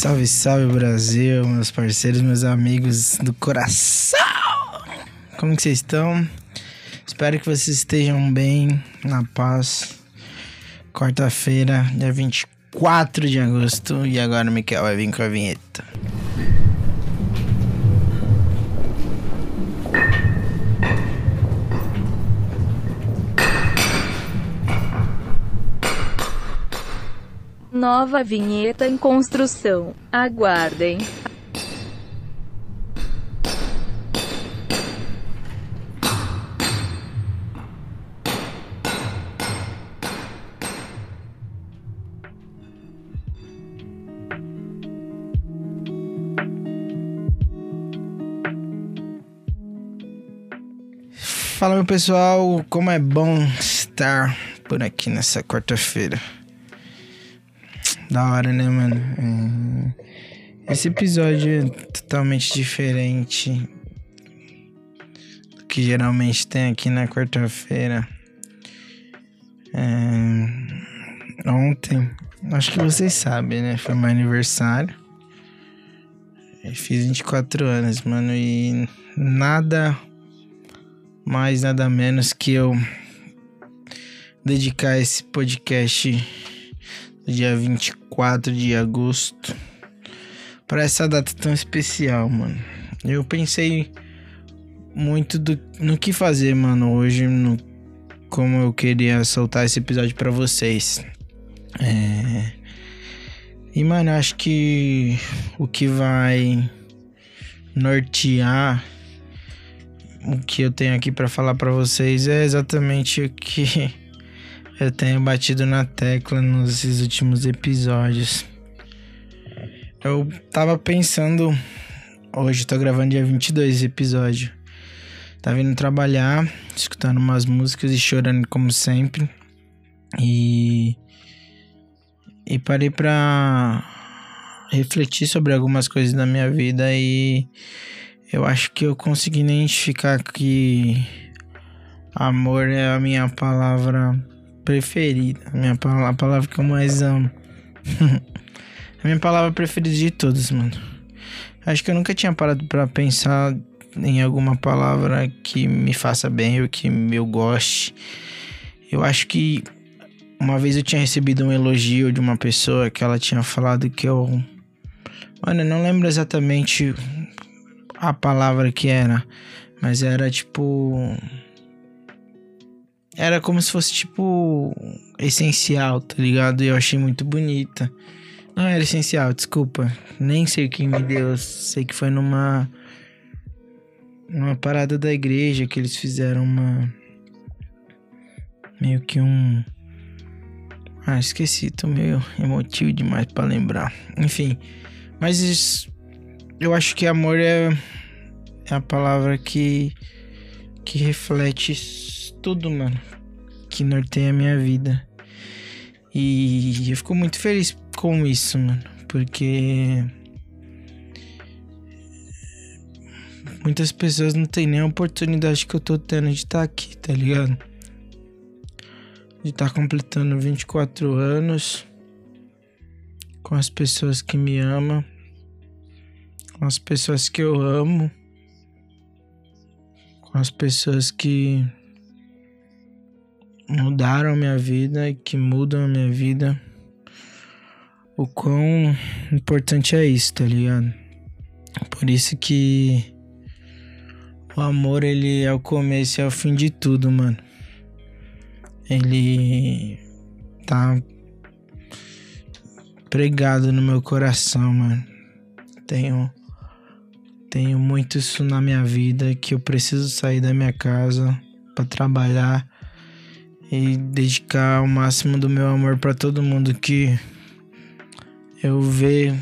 Salve, salve Brasil, meus parceiros, meus amigos do coração! Como que vocês estão? Espero que vocês estejam bem, na paz. Quarta-feira, dia 24 de agosto, e agora o Miquel vai vir com a vinheta. Nova vinheta em construção. Aguardem. Fala meu pessoal, como é bom estar por aqui nessa quarta-feira. Da hora, né, mano? É, Esse episódio é totalmente diferente do que geralmente tem aqui na quarta-feira. É, Ontem, acho que vocês sabem, né? Foi meu aniversário. Eu fiz 24 anos, mano, e nada mais, nada menos que eu dedicar esse podcast dia 24 de agosto para essa data tão especial, mano. Eu pensei muito do, no que fazer, mano, hoje, no, como eu queria soltar esse episódio para vocês. É... E, mano, acho que o que vai nortear o que eu tenho aqui para falar para vocês é exatamente o que eu tenho batido na tecla nos últimos episódios. Eu tava pensando. Hoje tô gravando dia 22 episódio. Tava vindo trabalhar, escutando umas músicas e chorando como sempre. E. E parei pra refletir sobre algumas coisas da minha vida e. Eu acho que eu consegui identificar que amor é a minha palavra preferida, minha palavra, a palavra que eu mais amo. a minha palavra preferida de todas, mano. Acho que eu nunca tinha parado para pensar em alguma palavra que me faça bem ou que eu goste. Eu acho que uma vez eu tinha recebido um elogio de uma pessoa que ela tinha falado que eu. Mano, eu não lembro exatamente a palavra que era, mas era tipo. Era como se fosse tipo. Essencial, tá ligado? E eu achei muito bonita. Não era essencial, desculpa. Nem sei quem me deu. Sei que foi numa. Numa parada da igreja que eles fizeram uma. Meio que um. Ah, esqueci, tô meio emotivo demais para lembrar. Enfim, mas isso, eu acho que amor é, é a palavra que, que reflete tudo, mano. Que norteia a minha vida. E eu fico muito feliz com isso, mano. Porque. Muitas pessoas não têm nem a oportunidade que eu tô tendo de estar aqui, tá ligado? De estar completando 24 anos com as pessoas que me amam com as pessoas que eu amo, com as pessoas que mudaram minha vida que mudam a minha vida. O quão importante é isso, tá ligado? Por isso que o amor ele é o começo e é o fim de tudo, mano. Ele tá pregado no meu coração, mano. Tenho tenho muito isso na minha vida que eu preciso sair da minha casa para trabalhar e dedicar o máximo do meu amor para todo mundo que eu ver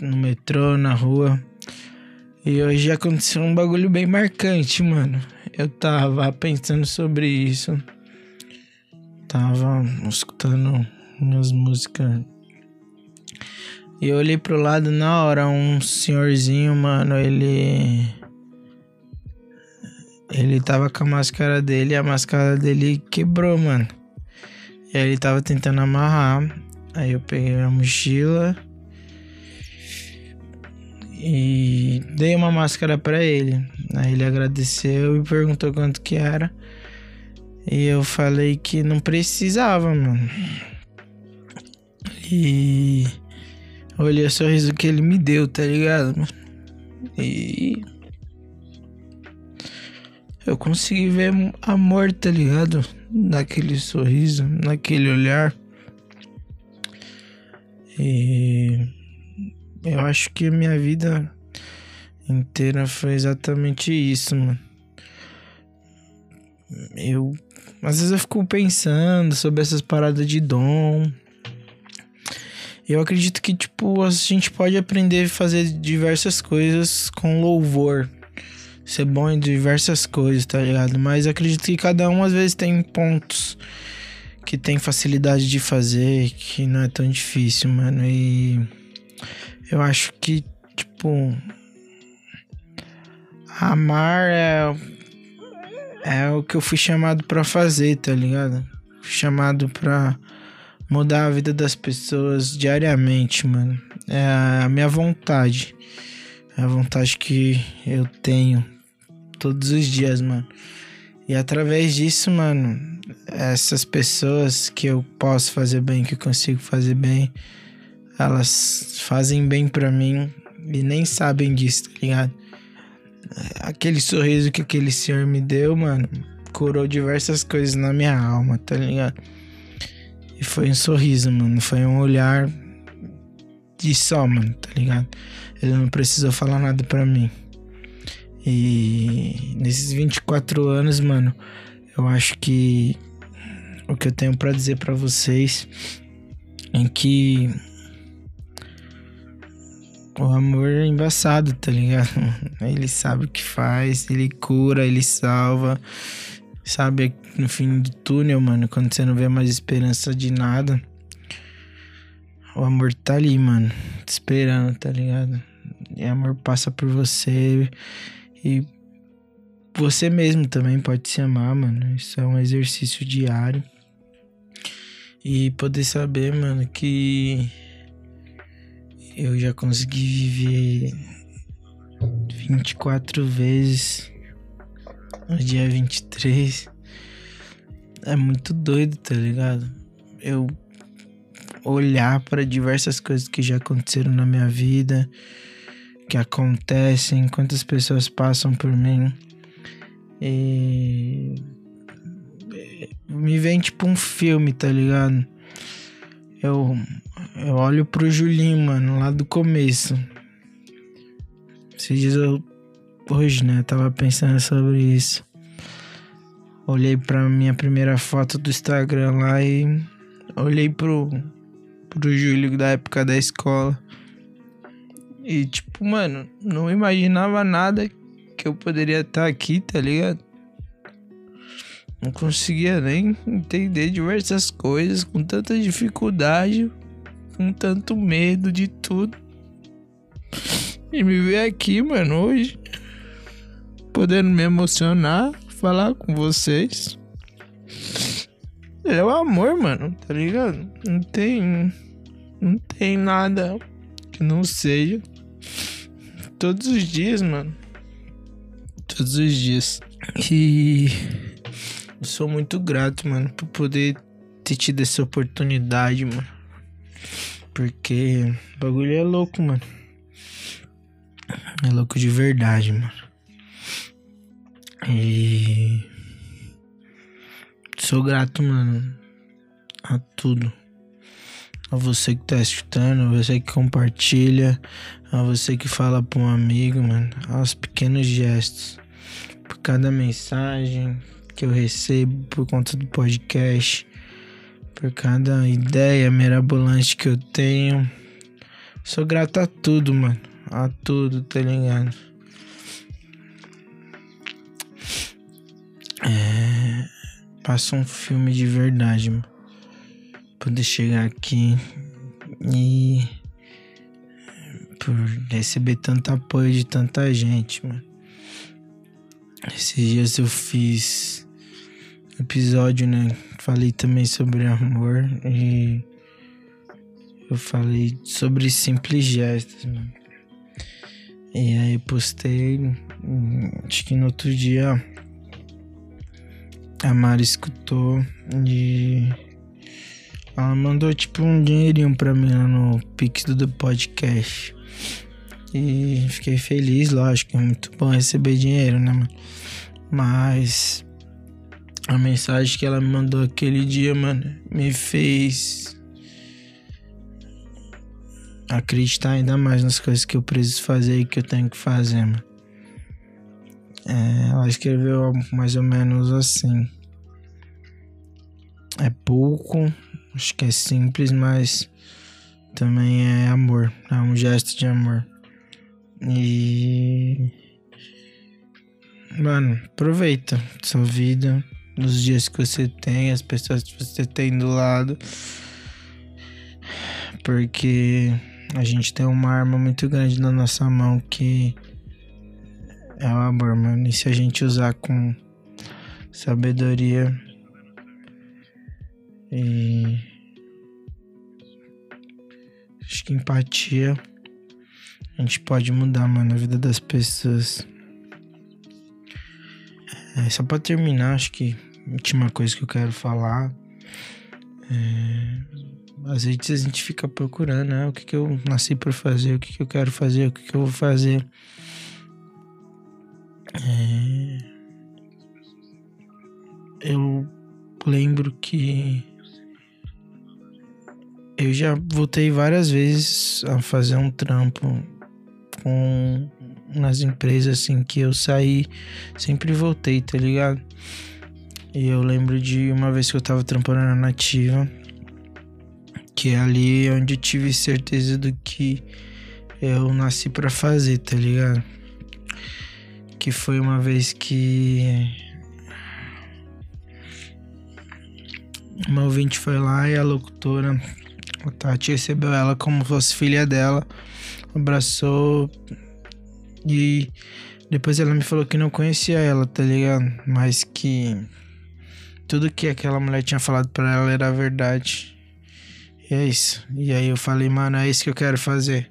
no metrô, na rua E hoje aconteceu um bagulho bem marcante, mano. Eu tava pensando sobre isso. Tava escutando minhas músicas. E eu olhei pro lado na hora, um senhorzinho, mano, ele. Ele tava com a máscara dele e a máscara dele quebrou, mano. E aí ele tava tentando amarrar. Aí eu peguei a mochila e dei uma máscara para ele. Aí ele agradeceu e perguntou quanto que era. E eu falei que não precisava, mano. E olhei o sorriso que ele me deu, tá ligado? E eu consegui ver amor, tá ligado? Naquele sorriso, naquele olhar. E eu acho que minha vida inteira foi exatamente isso, mano. Eu. Às vezes eu fico pensando sobre essas paradas de dom. Eu acredito que, tipo, a gente pode aprender a fazer diversas coisas com louvor. Ser bom em diversas coisas, tá ligado? Mas acredito que cada um às vezes tem pontos que tem facilidade de fazer, que não é tão difícil, mano. E eu acho que, tipo, amar é, é o que eu fui chamado para fazer, tá ligado? Fui chamado pra mudar a vida das pessoas diariamente, mano. É a minha vontade. É a vontade que eu tenho todos os dias, mano. E através disso, mano, essas pessoas que eu posso fazer bem, que eu consigo fazer bem, elas fazem bem para mim e nem sabem disso, tá ligado? Aquele sorriso que aquele senhor me deu, mano, curou diversas coisas na minha alma, tá ligado? E foi um sorriso, mano, foi um olhar de só, mano, tá ligado? Ele não precisou falar nada para mim. E nesses 24 anos, mano, eu acho que o que eu tenho para dizer para vocês é que o amor é embaçado, tá ligado? Ele sabe o que faz, ele cura, ele salva. Sabe, no fim do túnel, mano, quando você não vê mais esperança de nada, o amor tá ali, mano, te esperando, tá ligado? E o amor passa por você e você mesmo também pode se amar, mano. Isso é um exercício diário. E poder saber, mano, que eu já consegui viver 24 vezes no dia 23. É muito doido, tá ligado? Eu olhar para diversas coisas que já aconteceram na minha vida, que acontecem, quantas pessoas passam por mim. E me vem tipo um filme, tá ligado? Eu eu olho pro Julinho, mano, lá do começo. Esses dias eu. Hoje, né? Tava pensando sobre isso. Olhei pra minha primeira foto do Instagram lá e. Olhei pro. Pro Júlio da época da escola. E, tipo, mano, não imaginava nada que eu poderia estar aqui, tá ligado? Não conseguia nem entender diversas coisas com tanta dificuldade com tanto medo de tudo. E me ver aqui, mano, hoje, podendo me emocionar, falar com vocês. É o amor, mano, tá ligado? Não tem. Não tem nada que não seja. Todos os dias, mano. Todos os dias. E. Eu sou muito grato, mano, por poder ter tido essa oportunidade, mano. Porque o bagulho é louco, mano. É louco de verdade, mano. E. Sou grato, mano. A tudo a você que tá escutando, a você que compartilha, a você que fala para um amigo, mano, aos pequenos gestos. Por cada mensagem que eu recebo por conta do podcast, por cada ideia mirabolante que eu tenho. Sou grato a tudo, mano. A tudo, tá ligado? É... Passa um filme de verdade, mano. Poder chegar aqui e por receber tanto apoio de tanta gente, mano. Esses dias eu fiz episódio, né? Falei também sobre amor e eu falei sobre simples gestos, mano. E aí postei, acho que no outro dia a Mari escutou e ela mandou tipo um dinheirinho pra mim lá no Pix do podcast. E fiquei feliz, lógico, é muito bom receber dinheiro, né, mano? Mas a mensagem que ela me mandou aquele dia, mano, me fez acreditar ainda mais nas coisas que eu preciso fazer e que eu tenho que fazer, mano. É, ela escreveu mais ou menos assim. É pouco, acho que é simples, mas também é amor, é um gesto de amor. E. Mano, aproveita sua vida, os dias que você tem, as pessoas que você tem do lado. Porque a gente tem uma arma muito grande na nossa mão que é o amor, mano. E se a gente usar com sabedoria e acho que empatia a gente pode mudar, mano, a vida das pessoas. É, só pra terminar, acho que a última coisa que eu quero falar. É, às vezes a gente fica procurando, né? O que, que eu nasci pra fazer, o que, que eu quero fazer, o que, que eu vou fazer. É, eu lembro que eu já voltei várias vezes a fazer um trampo com nas empresas assim que eu saí, sempre voltei, tá ligado? E eu lembro de uma vez que eu tava trampando na Nativa, que é ali onde eu tive certeza do que eu nasci para fazer, tá ligado? Que foi uma vez que uma ouvinte foi lá e a locutora, a Tati, recebeu ela como fosse filha dela abraçou e depois ela me falou que não conhecia ela, tá ligado? Mas que tudo que aquela mulher tinha falado para ela era verdade. E é isso. E aí eu falei, mano, é isso que eu quero fazer.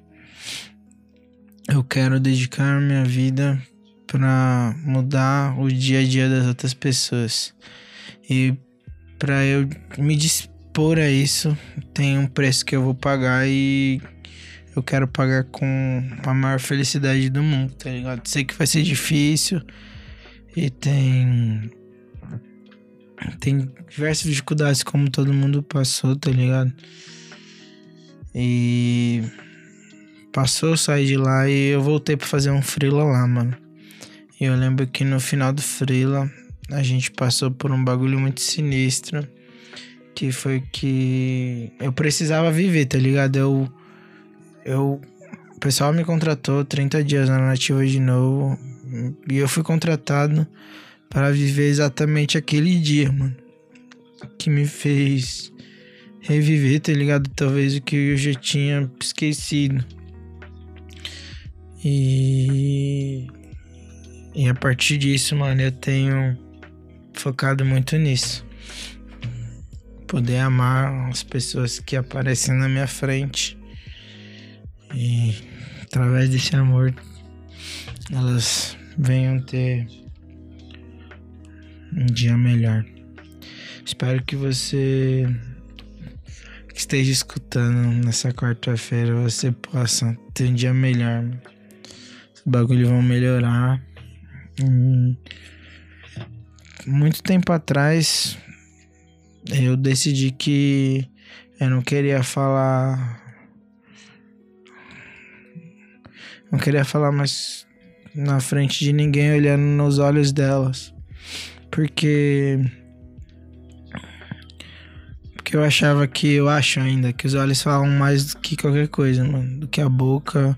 Eu quero dedicar minha vida para mudar o dia a dia das outras pessoas. E para eu me dispor a isso, tem um preço que eu vou pagar e eu quero pagar com a maior felicidade do mundo, tá ligado? Sei que vai ser difícil e tem. Tem diversas dificuldades, como todo mundo passou, tá ligado? E. Passou, saí de lá e eu voltei para fazer um freela lá, mano. E eu lembro que no final do freela a gente passou por um bagulho muito sinistro. Que foi que eu precisava viver, tá ligado? Eu eu o pessoal me contratou 30 dias na nativa de novo e eu fui contratado para viver exatamente aquele dia, mano. Que me fez reviver, tá ligado? Talvez o que eu já tinha esquecido. E e a partir disso, mano, eu tenho focado muito nisso. Poder amar as pessoas que aparecem na minha frente e através desse amor elas venham ter um dia melhor. Espero que você que esteja escutando nessa quarta-feira você possa ter um dia melhor. Os bagulhos vão melhorar. Muito tempo atrás eu decidi que eu não queria falar Não queria falar mais na frente de ninguém, olhando nos olhos delas. Porque. Porque eu achava que. Eu acho ainda que os olhos falam mais do que qualquer coisa, mano. Do que a boca.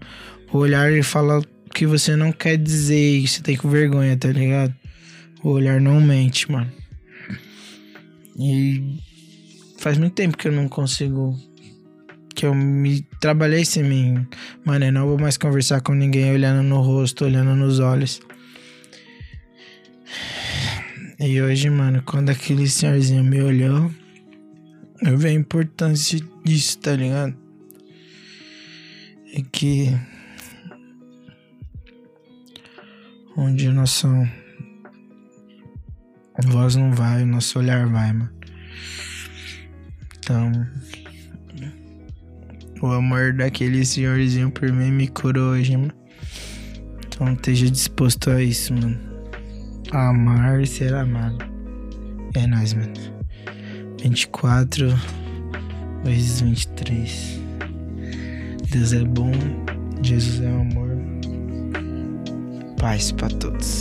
O olhar ele fala o que você não quer dizer e você tem com vergonha, tá ligado? O olhar não mente, mano. E faz muito tempo que eu não consigo. Que eu me trabalhei sem mim. Mano, eu não vou mais conversar com ninguém olhando no rosto, olhando nos olhos. E hoje, mano, quando aquele senhorzinho me olhou, eu vi a importância disso, tá ligado? É que. Onde a nossa voz não vai, o nosso olhar vai, mano. Então. O amor daquele senhorzinho por mim me curou hoje, mano. Então esteja disposto a isso, mano. Amar e ser amado. É nóis, mano. 24 vezes 23. Deus é bom, Jesus é amor. Paz para todos.